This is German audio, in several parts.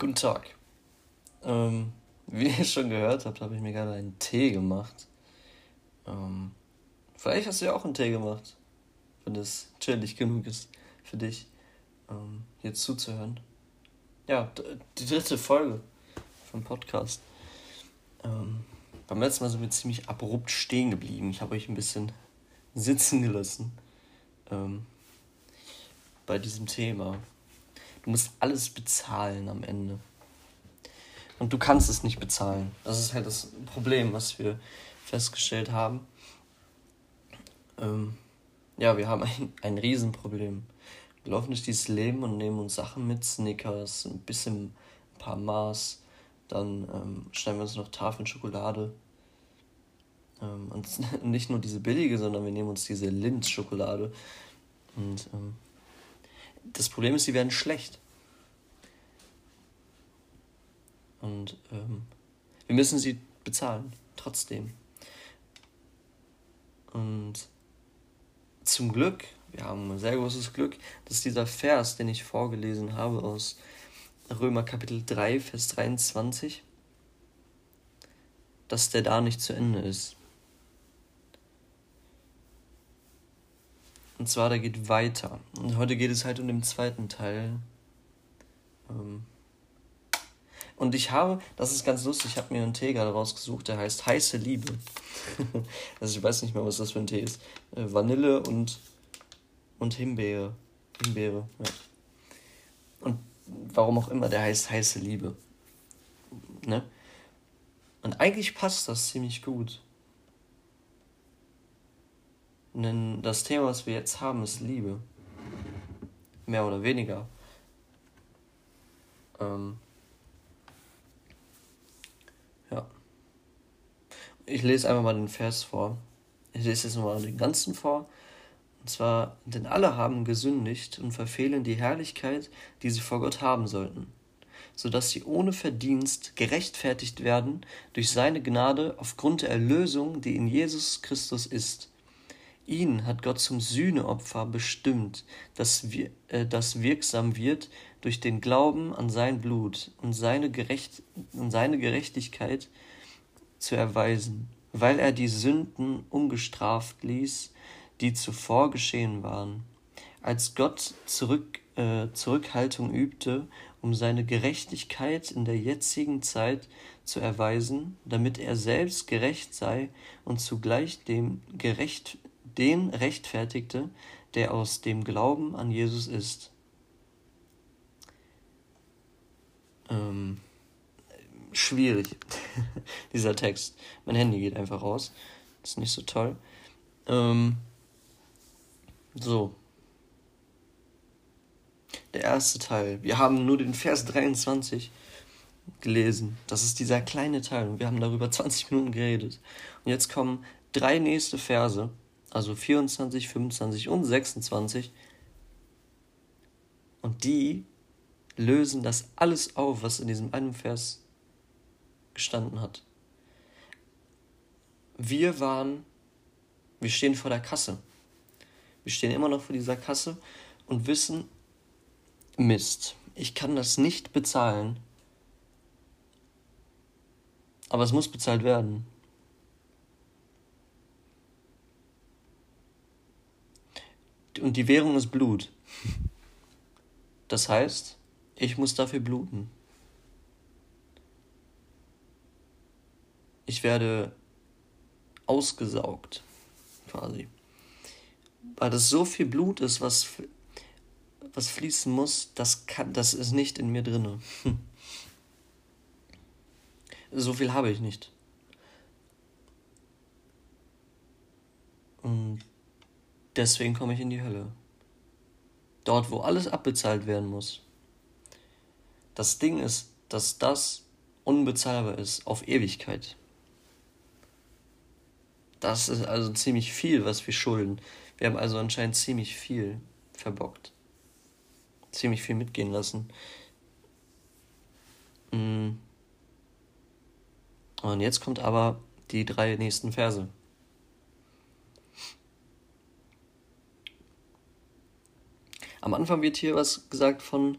Guten Tag. Ähm, wie ihr schon gehört habt, habe ich mir gerade einen Tee gemacht. Ähm, vielleicht hast du ja auch einen Tee gemacht, wenn es chillig genug ist für dich, ähm, jetzt zuzuhören. Ja, die dritte Folge vom Podcast. Ähm, beim letzten Mal sind wir ziemlich abrupt stehen geblieben. Ich habe euch ein bisschen sitzen gelassen ähm, bei diesem Thema. Du musst alles bezahlen am Ende. Und du kannst es nicht bezahlen. Das ist halt das Problem, was wir festgestellt haben. Ähm, ja, wir haben ein, ein Riesenproblem. Wir laufen durch dieses Leben und nehmen uns Sachen mit, Snickers, ein bisschen, ein paar Maß. Dann ähm, schneiden wir uns noch Tafeln Schokolade. Ähm, und nicht nur diese billige, sondern wir nehmen uns diese Lindt-Schokolade. Und ähm, das Problem ist, sie werden schlecht. Und ähm, wir müssen sie bezahlen, trotzdem. Und zum Glück, wir haben ein sehr großes Glück, dass dieser Vers, den ich vorgelesen habe aus Römer Kapitel 3, Vers 23, dass der da nicht zu Ende ist. Und zwar, der geht weiter. Und heute geht es halt um den zweiten Teil. Ähm und ich habe, das ist ganz lustig, ich habe mir einen Tee gerade rausgesucht, der heißt Heiße Liebe. also ich weiß nicht mehr, was das für ein Tee ist. Äh, Vanille und, und Himbeere. Himbeere, ja. Und warum auch immer, der heißt Heiße Liebe. Ne? Und eigentlich passt das ziemlich gut. Denn das Thema, was wir jetzt haben, ist Liebe. Mehr oder weniger. Ähm ja. Ich lese einfach mal den Vers vor. Ich lese jetzt nochmal den ganzen vor. Und zwar, denn alle haben gesündigt und verfehlen die Herrlichkeit, die sie vor Gott haben sollten, so dass sie ohne Verdienst gerechtfertigt werden durch seine Gnade aufgrund der Erlösung, die in Jesus Christus ist Ihn hat Gott zum Sühneopfer bestimmt, das, wir, äh, das wirksam wird durch den Glauben an sein Blut und seine, Gerecht, und seine Gerechtigkeit zu erweisen, weil er die Sünden ungestraft ließ, die zuvor geschehen waren. Als Gott zurück, äh, Zurückhaltung übte, um seine Gerechtigkeit in der jetzigen Zeit zu erweisen, damit er selbst gerecht sei und zugleich dem gerecht den rechtfertigte, der aus dem Glauben an Jesus ist. Ähm, schwierig, dieser Text. Mein Handy geht einfach raus. Ist nicht so toll. Ähm, so. Der erste Teil. Wir haben nur den Vers 23 gelesen. Das ist dieser kleine Teil. Und wir haben darüber 20 Minuten geredet. Und jetzt kommen drei nächste Verse also 24, 25 und 26. Und die lösen das alles auf, was in diesem einen Vers gestanden hat. Wir waren, wir stehen vor der Kasse. Wir stehen immer noch vor dieser Kasse und wissen, Mist, ich kann das nicht bezahlen, aber es muss bezahlt werden. Und die Währung ist Blut. Das heißt, ich muss dafür bluten. Ich werde ausgesaugt, quasi. Weil das so viel Blut ist, was, was fließen muss, das, kann, das ist nicht in mir drin. so viel habe ich nicht. Und Deswegen komme ich in die Hölle. Dort, wo alles abbezahlt werden muss. Das Ding ist, dass das unbezahlbar ist auf Ewigkeit. Das ist also ziemlich viel, was wir schulden. Wir haben also anscheinend ziemlich viel verbockt. Ziemlich viel mitgehen lassen. Mm. Und jetzt kommt aber die drei nächsten Verse. Am Anfang wird hier was gesagt von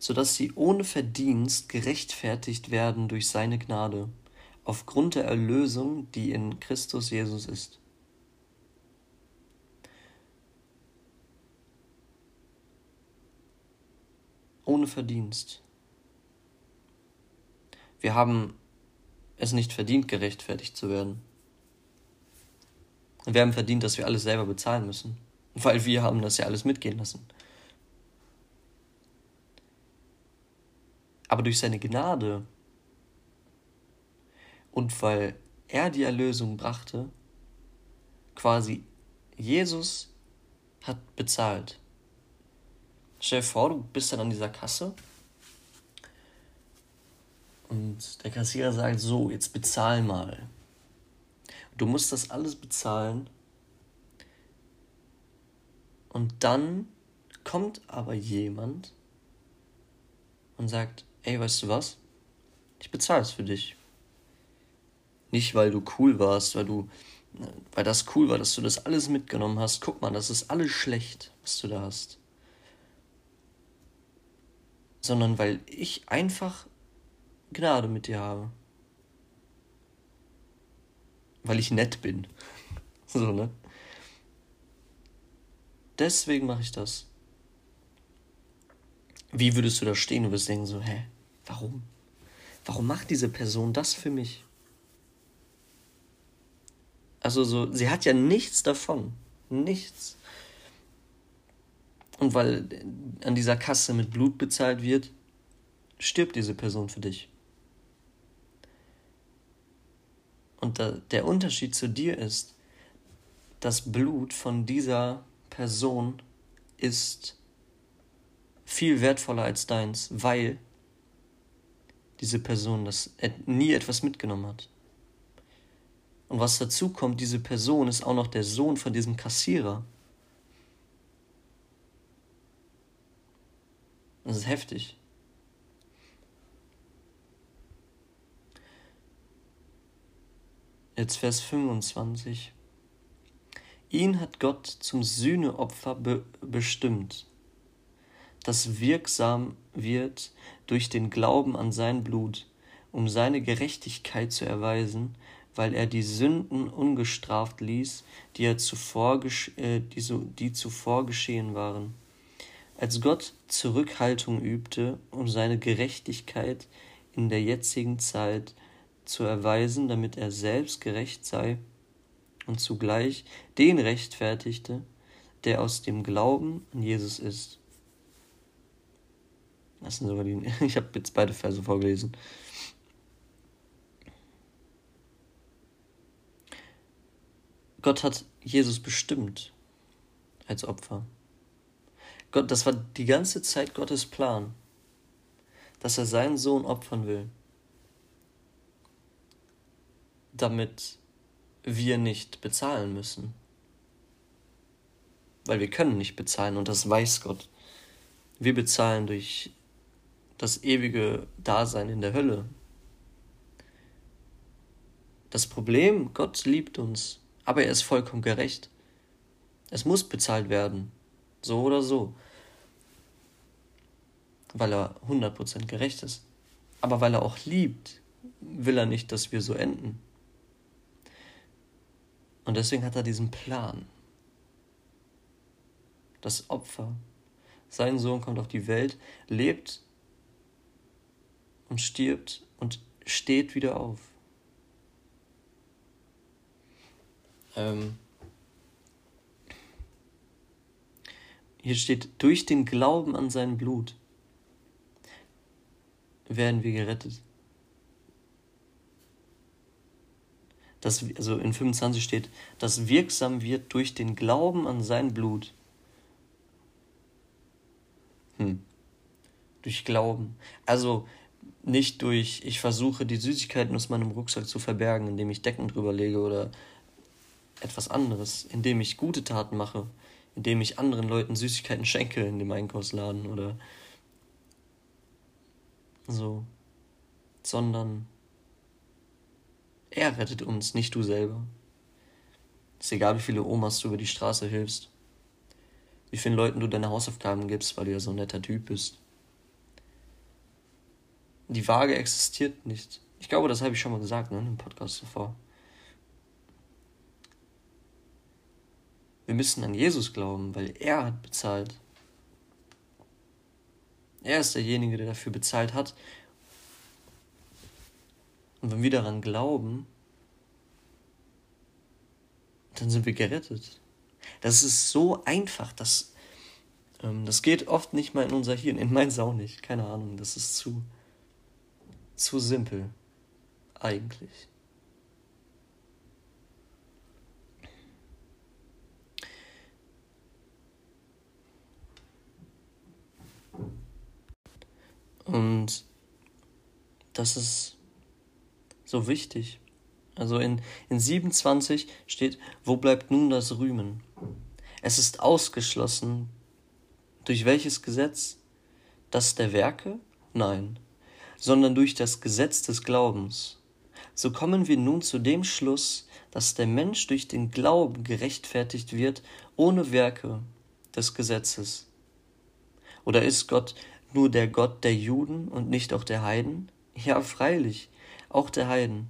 sodass sie ohne Verdienst gerechtfertigt werden durch seine Gnade, aufgrund der Erlösung, die in Christus Jesus ist. Ohne Verdienst. Wir haben es nicht verdient, gerechtfertigt zu werden. Wir haben verdient, dass wir alles selber bezahlen müssen, weil wir haben das ja alles mitgehen lassen. Aber durch seine Gnade und weil er die Erlösung brachte, quasi Jesus hat bezahlt. Stell dir vor, du bist dann an dieser Kasse und der Kassierer sagt so, jetzt bezahl mal. Du musst das alles bezahlen. Und dann kommt aber jemand und sagt, ey, weißt du was? Ich bezahle es für dich. Nicht, weil du cool warst, weil du, weil das cool war, dass du das alles mitgenommen hast. Guck mal, das ist alles schlecht, was du da hast. Sondern weil ich einfach Gnade mit dir habe. Weil ich nett bin. so, ne? Deswegen mache ich das. Wie würdest du da stehen? Du wirst denken so, hä, warum? Warum macht diese Person das für mich? Also so, sie hat ja nichts davon. Nichts. Und weil an dieser Kasse mit Blut bezahlt wird, stirbt diese Person für dich. Und der Unterschied zu dir ist, das Blut von dieser Person ist viel wertvoller als deins, weil diese Person das nie etwas mitgenommen hat. Und was dazu kommt, diese Person ist auch noch der Sohn von diesem Kassierer. Das ist heftig. Jetzt Vers 25. Ihn hat Gott zum Sühneopfer be bestimmt, das wirksam wird durch den Glauben an sein Blut, um seine Gerechtigkeit zu erweisen, weil er die Sünden ungestraft ließ, die, er zuvor, äh, die, so, die zuvor geschehen waren. Als Gott Zurückhaltung übte, um seine Gerechtigkeit in der jetzigen Zeit zu erweisen, damit er selbst gerecht sei und zugleich den rechtfertigte, der aus dem Glauben an Jesus ist. Das sind sogar die. Ich habe jetzt beide Verse vorgelesen. Gott hat Jesus bestimmt als Opfer. Gott, das war die ganze Zeit Gottes Plan, dass er seinen Sohn opfern will damit wir nicht bezahlen müssen. Weil wir können nicht bezahlen und das weiß Gott. Wir bezahlen durch das ewige Dasein in der Hölle. Das Problem, Gott liebt uns, aber er ist vollkommen gerecht. Es muss bezahlt werden, so oder so, weil er 100% gerecht ist. Aber weil er auch liebt, will er nicht, dass wir so enden. Und deswegen hat er diesen Plan. Das Opfer. Sein Sohn kommt auf die Welt, lebt und stirbt und steht wieder auf. Ähm hier steht, durch den Glauben an sein Blut werden wir gerettet. das, also in 25 steht, das wirksam wird durch den Glauben an sein Blut. Hm. Durch Glauben. Also nicht durch, ich versuche die Süßigkeiten aus meinem Rucksack zu verbergen, indem ich Decken drüber lege oder etwas anderes, indem ich gute Taten mache, indem ich anderen Leuten Süßigkeiten schenke in dem Einkaufsladen oder so, sondern er rettet uns, nicht du selber. Ist egal, wie viele Omas du über die Straße hilfst, wie vielen Leuten du deine Hausaufgaben gibst, weil du ja so ein netter Typ bist. Die Waage existiert nicht. Ich glaube, das habe ich schon mal gesagt, ne, im Podcast zuvor. Wir müssen an Jesus glauben, weil er hat bezahlt. Er ist derjenige, der dafür bezahlt hat. Und wenn wir daran glauben, dann sind wir gerettet. Das ist so einfach, das, ähm, das geht oft nicht mal in unser Hirn, in meins auch nicht, keine Ahnung, das ist zu, zu simpel, eigentlich. Und das ist so wichtig. Also in, in 27 steht, wo bleibt nun das Rühmen? Es ist ausgeschlossen. Durch welches Gesetz? Das der Werke? Nein, sondern durch das Gesetz des Glaubens. So kommen wir nun zu dem Schluss, dass der Mensch durch den Glauben gerechtfertigt wird, ohne Werke des Gesetzes. Oder ist Gott nur der Gott der Juden und nicht auch der Heiden? Ja, freilich, auch der Heiden.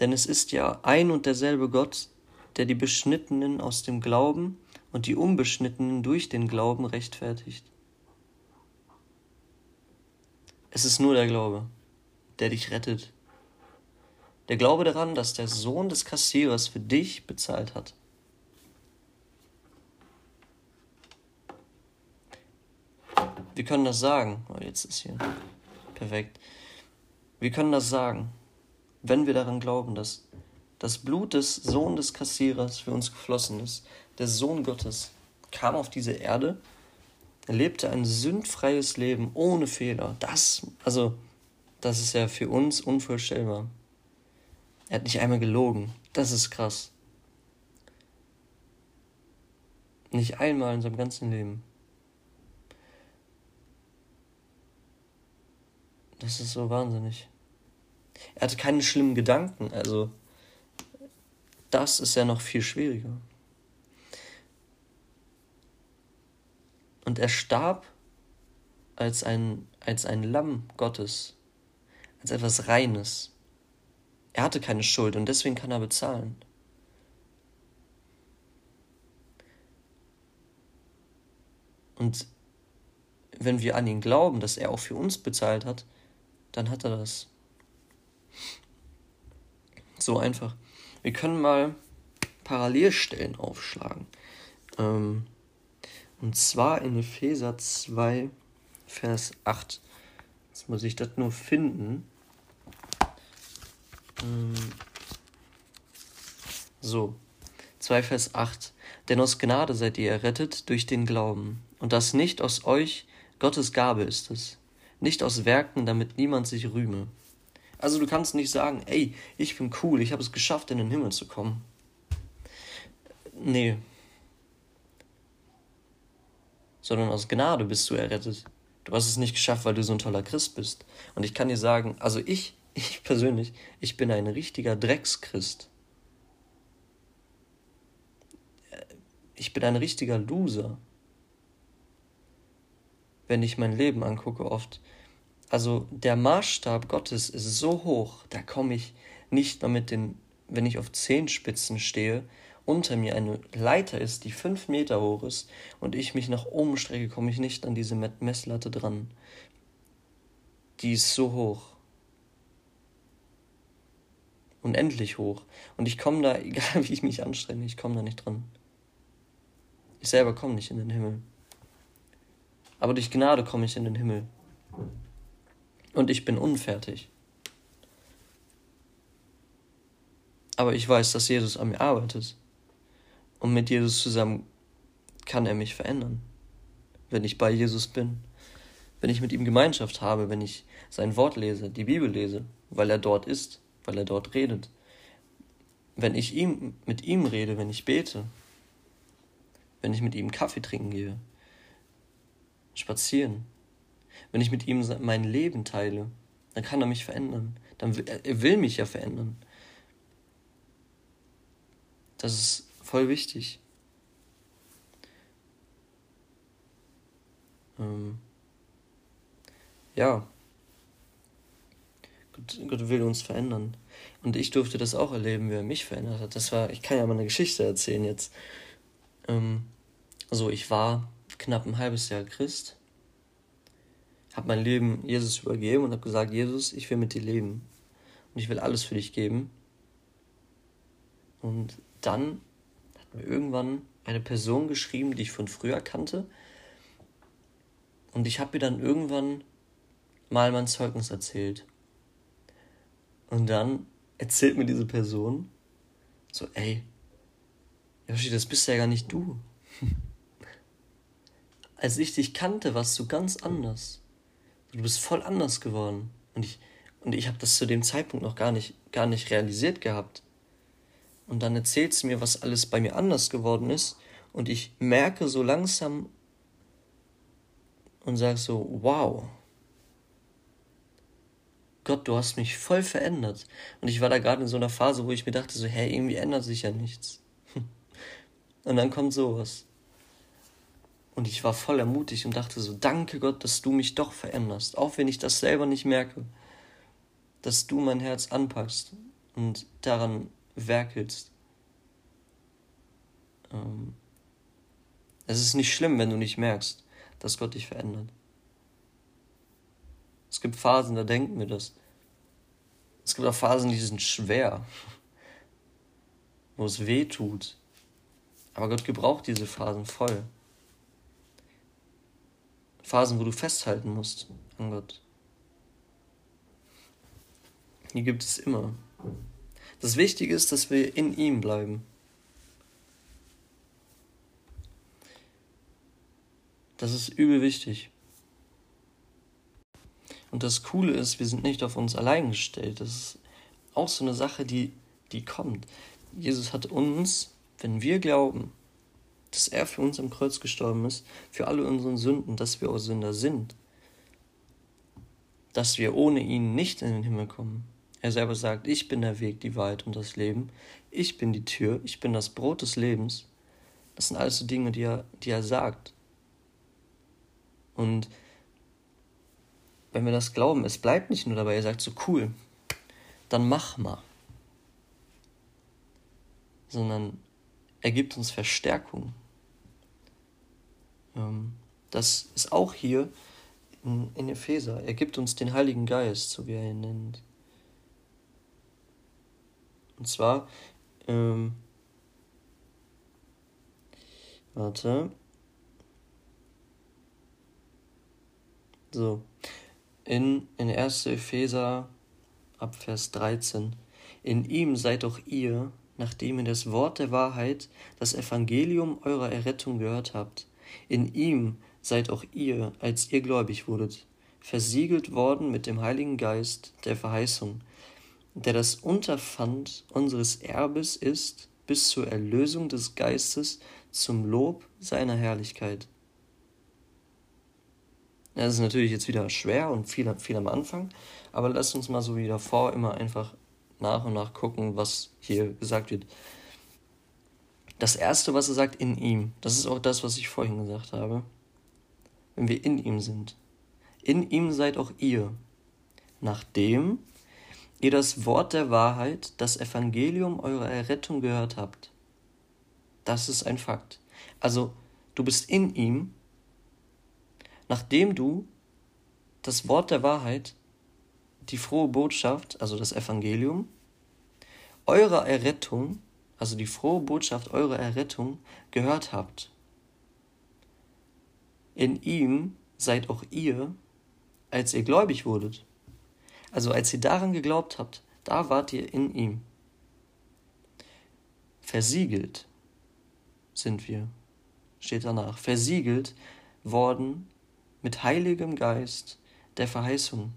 Denn es ist ja ein und derselbe Gott, der die Beschnittenen aus dem Glauben und die Unbeschnittenen durch den Glauben rechtfertigt. Es ist nur der Glaube, der dich rettet. Der Glaube daran, dass der Sohn des Kassierers für dich bezahlt hat. Wir können das sagen. Oh, jetzt ist hier. Perfekt. Wir können das sagen wenn wir daran glauben, dass das Blut des Sohn des Kassierers für uns geflossen ist, der Sohn Gottes, kam auf diese Erde, er lebte ein sündfreies Leben ohne Fehler. Das, also, das ist ja für uns unvorstellbar. Er hat nicht einmal gelogen. Das ist krass. Nicht einmal in seinem ganzen Leben. Das ist so wahnsinnig. Er hatte keine schlimmen Gedanken, also das ist ja noch viel schwieriger. Und er starb als ein, als ein Lamm Gottes, als etwas Reines. Er hatte keine Schuld und deswegen kann er bezahlen. Und wenn wir an ihn glauben, dass er auch für uns bezahlt hat, dann hat er das. So einfach. Wir können mal Parallelstellen aufschlagen. Ähm, und zwar in Epheser 2, Vers 8. Jetzt muss ich das nur finden. Ähm, so, 2 Vers 8. Denn aus Gnade seid ihr errettet durch den Glauben. Und das nicht aus euch, Gottes Gabe ist es. Nicht aus Werken, damit niemand sich rühme. Also du kannst nicht sagen, ey, ich bin cool, ich habe es geschafft, in den Himmel zu kommen. Nee. Sondern aus Gnade bist du errettet. Du hast es nicht geschafft, weil du so ein toller Christ bist. Und ich kann dir sagen, also ich, ich persönlich, ich bin ein richtiger Dreckschrist. Ich bin ein richtiger Loser. Wenn ich mein Leben angucke oft, also der Maßstab Gottes ist so hoch, da komme ich nicht mal mit den, wenn ich auf Zehenspitzen stehe, unter mir eine Leiter ist, die fünf Meter hoch ist und ich mich nach oben strecke, komme ich nicht an diese Messlatte dran. Die ist so hoch. Unendlich hoch. Und ich komme da, egal wie ich mich anstrenge, ich komme da nicht dran. Ich selber komme nicht in den Himmel. Aber durch Gnade komme ich in den Himmel und ich bin unfertig. Aber ich weiß, dass Jesus an mir arbeitet. Und mit Jesus zusammen kann er mich verändern. Wenn ich bei Jesus bin. Wenn ich mit ihm Gemeinschaft habe, wenn ich sein Wort lese, die Bibel lese, weil er dort ist, weil er dort redet. Wenn ich ihm, mit ihm rede, wenn ich bete. Wenn ich mit ihm Kaffee trinken gehe. Spazieren wenn ich mit ihm mein Leben teile, dann kann er mich verändern. Dann will, er will mich ja verändern. Das ist voll wichtig. Ähm, ja. Gott, Gott will uns verändern. Und ich durfte das auch erleben, wie er mich verändert hat. Das war, ich kann ja mal eine Geschichte erzählen jetzt. Ähm, also ich war knapp ein halbes Jahr Christ, habe mein Leben Jesus übergeben und habe gesagt, Jesus, ich will mit dir leben und ich will alles für dich geben. Und dann mir irgendwann eine Person geschrieben, die ich von früher kannte. Und ich habe ihr dann irgendwann mal mein Zeugnis erzählt. Und dann erzählt mir diese Person so, ey, Yoshi, das bist ja gar nicht du. Als ich dich kannte, warst du ganz anders. Du bist voll anders geworden. Und ich, und ich habe das zu dem Zeitpunkt noch gar nicht, gar nicht realisiert gehabt. Und dann erzählst du mir, was alles bei mir anders geworden ist. Und ich merke so langsam und sage so, wow, Gott, du hast mich voll verändert. Und ich war da gerade in so einer Phase, wo ich mir dachte, so, hey, irgendwie ändert sich ja nichts. Und dann kommt sowas. Und ich war voll ermutigt und dachte so, danke Gott, dass du mich doch veränderst, auch wenn ich das selber nicht merke, dass du mein Herz anpackst und daran werkelst. Ähm, es ist nicht schlimm, wenn du nicht merkst, dass Gott dich verändert. Es gibt Phasen, da denken wir das. Es gibt auch Phasen, die sind schwer, wo es weh tut. Aber Gott gebraucht diese Phasen voll. Phasen, wo du festhalten musst an Gott. Die gibt es immer. Das Wichtige ist, dass wir in ihm bleiben. Das ist übel wichtig. Und das Coole ist, wir sind nicht auf uns allein gestellt. Das ist auch so eine Sache, die, die kommt. Jesus hat uns, wenn wir glauben, dass er für uns am Kreuz gestorben ist, für alle unsere Sünden, dass wir auch Sünder sind, dass wir ohne ihn nicht in den Himmel kommen. Er selber sagt, ich bin der Weg, die Wahrheit und das Leben, ich bin die Tür, ich bin das Brot des Lebens. Das sind alles so Dinge, die er, die er sagt. Und wenn wir das glauben, es bleibt nicht nur dabei, er sagt so cool, dann mach mal. Sondern er gibt uns Verstärkung. Ähm, das ist auch hier in, in Epheser. Er gibt uns den Heiligen Geist, so wie er ihn nennt. Und zwar, ähm, warte. So, in, in 1. Epheser ab Vers 13. In ihm seid auch ihr, nachdem ihr das Wort der Wahrheit, das Evangelium eurer Errettung gehört habt, in ihm seid auch ihr, als ihr gläubig wurdet, versiegelt worden mit dem Heiligen Geist der Verheißung, der das Unterpfand unseres Erbes ist bis zur Erlösung des Geistes zum Lob seiner Herrlichkeit. Das ist natürlich jetzt wieder schwer und viel, viel am Anfang, aber lasst uns mal so wie davor immer einfach nach und nach gucken, was hier gesagt wird das Erste, was er sagt, in ihm. Das ist auch das, was ich vorhin gesagt habe. Wenn wir in ihm sind. In ihm seid auch ihr. Nachdem ihr das Wort der Wahrheit, das Evangelium eurer Errettung gehört habt. Das ist ein Fakt. Also, du bist in ihm, nachdem du das Wort der Wahrheit, die frohe Botschaft, also das Evangelium, eurer Errettung also die frohe Botschaft eurer Errettung, gehört habt. In ihm seid auch ihr, als ihr gläubig wurdet. Also als ihr daran geglaubt habt, da wart ihr in ihm. Versiegelt sind wir, steht danach, versiegelt worden mit heiligem Geist der Verheißung,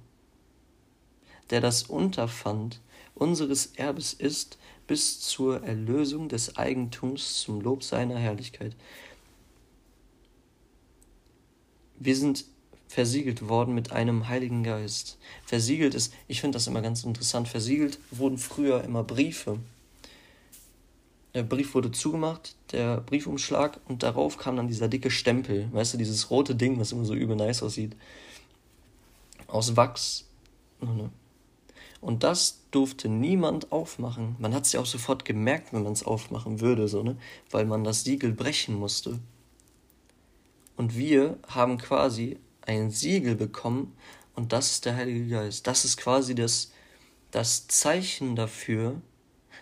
der das Unterpfand unseres Erbes ist, bis zur Erlösung des Eigentums zum Lob seiner Herrlichkeit. Wir sind versiegelt worden mit einem Heiligen Geist. Versiegelt ist, ich finde das immer ganz interessant, versiegelt wurden früher immer Briefe. Der Brief wurde zugemacht, der Briefumschlag, und darauf kam dann dieser dicke Stempel, weißt du, dieses rote Ding, was immer so übel nice aussieht. Aus Wachs. Und das durfte niemand aufmachen. Man hat es ja auch sofort gemerkt, wenn man es aufmachen würde, so, ne? Weil man das Siegel brechen musste. Und wir haben quasi ein Siegel bekommen und das ist der Heilige Geist. Das ist quasi das, das Zeichen dafür,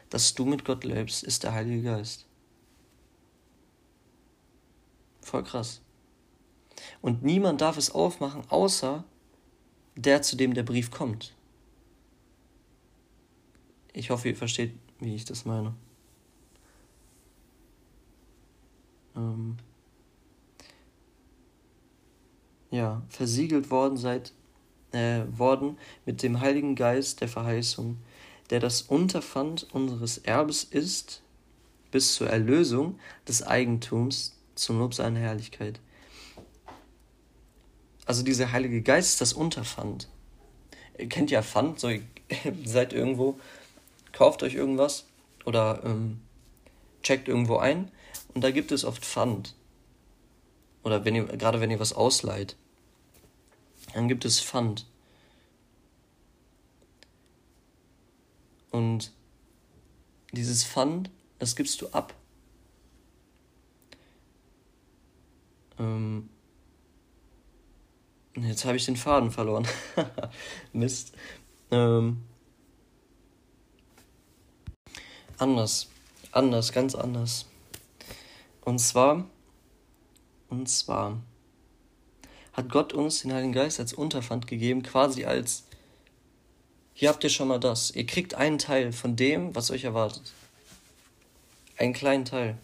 dass du mit Gott lebst, ist der Heilige Geist. Voll krass. Und niemand darf es aufmachen, außer der, zu dem der Brief kommt. Ich hoffe, ihr versteht, wie ich das meine. Ähm ja, versiegelt worden seid äh, worden mit dem Heiligen Geist der Verheißung, der das Unterpfand unseres Erbes ist, bis zur Erlösung des Eigentums zum Lob seiner Herrlichkeit. Also dieser Heilige Geist ist das Unterpfand. Ihr kennt ja Pfand, so ihr seid irgendwo, kauft euch irgendwas oder ähm, checkt irgendwo ein und da gibt es oft Pfand. Oder wenn ihr, gerade wenn ihr was ausleiht, dann gibt es Pfand. Und dieses Pfand, das gibst du ab. Ähm, jetzt habe ich den Faden verloren. Mist. Ähm, anders. Anders, ganz anders. Und zwar, und zwar hat Gott uns den Heiligen Geist als Unterpfand gegeben, quasi als, hier habt ihr schon mal das. Ihr kriegt einen Teil von dem, was euch erwartet. Einen kleinen Teil.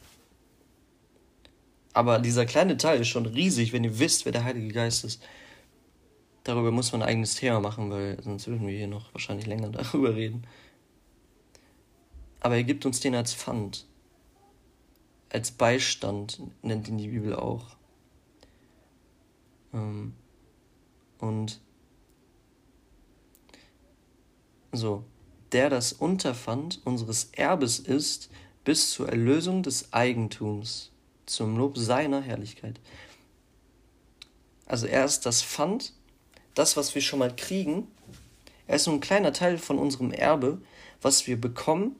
Aber dieser kleine Teil ist schon riesig, wenn ihr wisst, wer der Heilige Geist ist. Darüber muss man ein eigenes Thema machen, weil sonst würden wir hier noch wahrscheinlich länger darüber reden. Aber er gibt uns den als Pfand. Als Beistand nennt ihn die Bibel auch. Ähm, und so, der das Unterpfand unseres Erbes ist, bis zur Erlösung des Eigentums, zum Lob seiner Herrlichkeit. Also er ist das Pfand, das, was wir schon mal kriegen. Er ist nur ein kleiner Teil von unserem Erbe, was wir bekommen,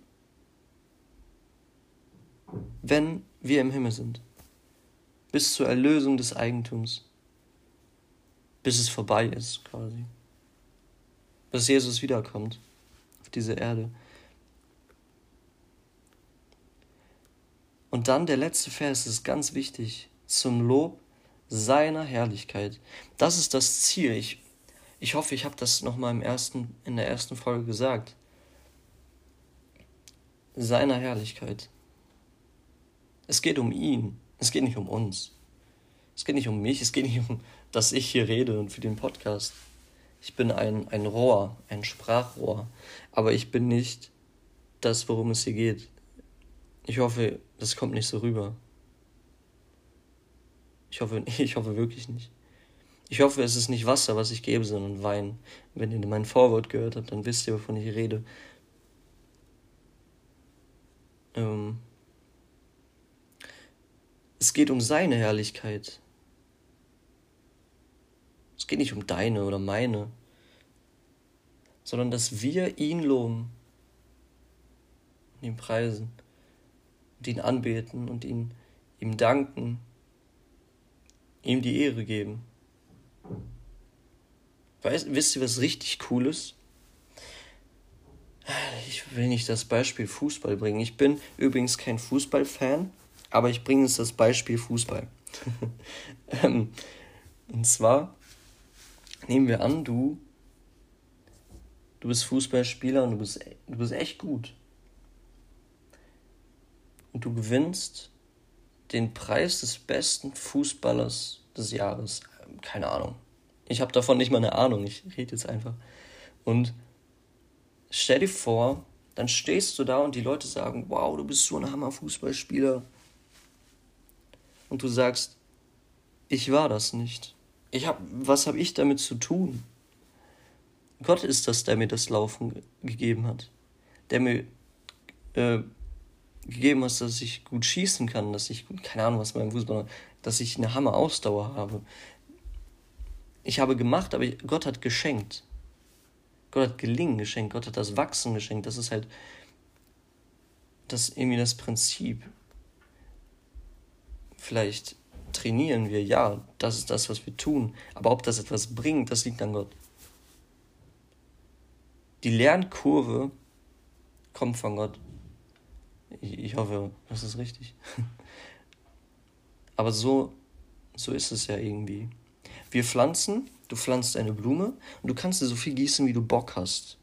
wenn wir im Himmel sind. Bis zur Erlösung des Eigentums bis es vorbei ist, quasi. Bis Jesus wiederkommt auf diese Erde. Und dann der letzte Vers ist ganz wichtig. Zum Lob seiner Herrlichkeit. Das ist das Ziel. Ich, ich hoffe, ich habe das nochmal in der ersten Folge gesagt. Seiner Herrlichkeit. Es geht um ihn. Es geht nicht um uns. Es geht nicht um mich. Es geht nicht um dass ich hier rede und für den Podcast. Ich bin ein, ein Rohr, ein Sprachrohr, aber ich bin nicht das, worum es hier geht. Ich hoffe, das kommt nicht so rüber. Ich hoffe, ich hoffe wirklich nicht. Ich hoffe, es ist nicht Wasser, was ich gebe, sondern Wein. Wenn ihr mein Vorwort gehört habt, dann wisst ihr, wovon ich rede. Ähm es geht um seine Herrlichkeit. Es geht nicht um deine oder meine, sondern dass wir ihn loben und ihn preisen und ihn anbeten und ihn, ihm danken, ihm die Ehre geben. Weißt, wisst ihr, was richtig cool ist? Ich will nicht das Beispiel Fußball bringen. Ich bin übrigens kein Fußballfan, aber ich bringe jetzt das Beispiel Fußball. Ähm, und zwar nehmen wir an, du, du bist Fußballspieler und du bist, du bist echt gut. Und du gewinnst den Preis des besten Fußballers des Jahres. Keine Ahnung. Ich habe davon nicht mal eine Ahnung. Ich rede jetzt einfach. Und stell dir vor, dann stehst du da und die Leute sagen, wow, du bist so ein Hammer-Fußballspieler. Und du sagst, ich war das nicht. Ich hab, was habe ich damit zu tun? Gott ist das, der mir das Laufen gegeben hat. Der mir äh, gegeben hat, dass ich gut schießen kann, dass ich, keine Ahnung, was beim Fußball, dass ich eine Hammer-Ausdauer habe. Ich habe gemacht, aber Gott hat geschenkt. Gott hat Gelingen geschenkt, Gott hat das Wachsen geschenkt. Das ist halt das irgendwie das Prinzip. Vielleicht trainieren wir, ja, das ist das, was wir tun. Aber ob das etwas bringt, das liegt an Gott. Die Lernkurve kommt von Gott. Ich, hoffe, das ist richtig. Aber so, so ist es ja irgendwie. Wir pflanzen, du pflanzt eine Blume und du kannst sie so viel gießen, wie du Bock hast,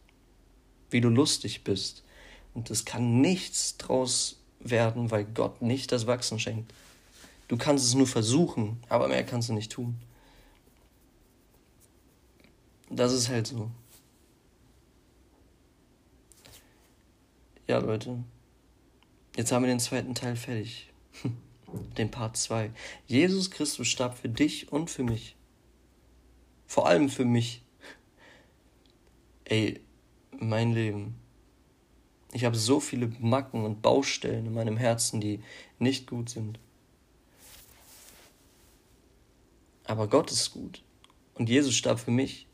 wie du lustig bist. Und es kann nichts draus werden, weil Gott nicht das Wachsen schenkt. Du kannst es nur versuchen, aber mehr kannst du nicht tun. Das ist halt so. Ja, Leute. Jetzt haben wir den zweiten Teil fertig. Den Part 2. Jesus Christus starb für dich und für mich. Vor allem für mich. Ey, mein Leben. Ich habe so viele Macken und Baustellen in meinem Herzen, die nicht gut sind. Aber Gott ist gut. Und Jesus starb für mich.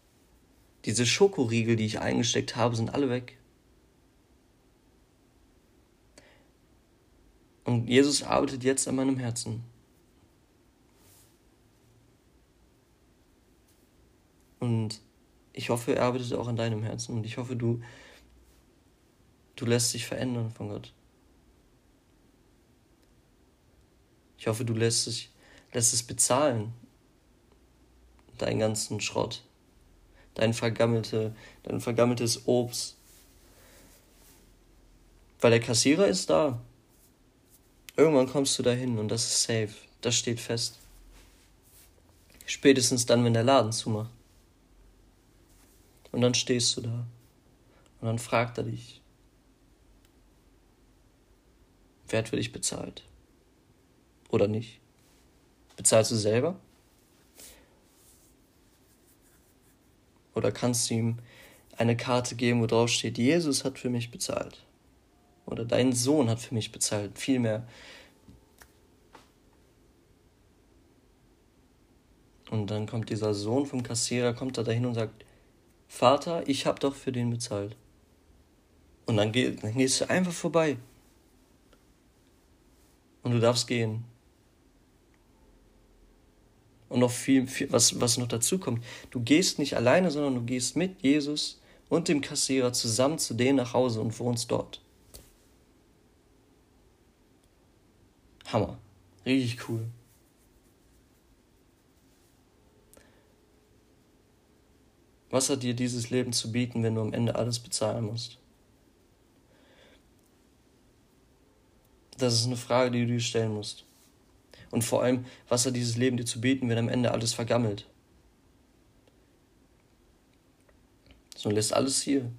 Diese Schokoriegel, die ich eingesteckt habe, sind alle weg. Und Jesus arbeitet jetzt an meinem Herzen. Und ich hoffe, er arbeitet auch an deinem Herzen. Und ich hoffe, du, du lässt dich verändern von Gott. Ich hoffe, du lässt, dich, lässt es bezahlen. Deinen ganzen Schrott. Dein, vergammelte, dein vergammeltes Obst. Weil der Kassierer ist da. Irgendwann kommst du dahin und das ist safe. Das steht fest. Spätestens dann, wenn der Laden zumacht. Und dann stehst du da. Und dann fragt er dich, wer hat für dich bezahlt? Oder nicht? Bezahlst du selber? Oder kannst du ihm eine Karte geben, wo drauf steht, Jesus hat für mich bezahlt? Oder dein Sohn hat für mich bezahlt. Vielmehr. Und dann kommt dieser Sohn vom Kassierer, kommt da dahin und sagt, Vater, ich habe doch für den bezahlt. Und dann, geh, dann gehst du einfach vorbei. Und du darfst gehen. Und noch viel, viel was, was noch dazu kommt. Du gehst nicht alleine, sondern du gehst mit Jesus und dem Kassierer zusammen zu denen nach Hause und wohnst dort. Hammer. Richtig cool. Was hat dir dieses Leben zu bieten, wenn du am Ende alles bezahlen musst? Das ist eine Frage, die du dir stellen musst. Und vor allem, was hat dieses Leben dir zu bieten, wenn am Ende alles vergammelt? So lässt alles hier.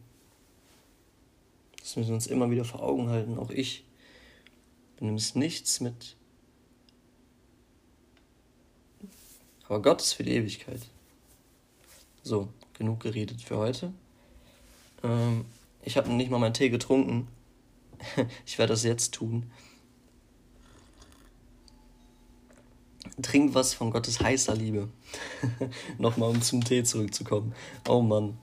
Das müssen wir uns immer wieder vor Augen halten, auch ich. Du nimmst nichts mit. Aber Gott ist für die Ewigkeit. So, genug geredet für heute. Ähm, ich habe nicht mal meinen Tee getrunken. ich werde das jetzt tun. Trink was von Gottes heißer Liebe. Nochmal, um zum Tee zurückzukommen. Oh Mann.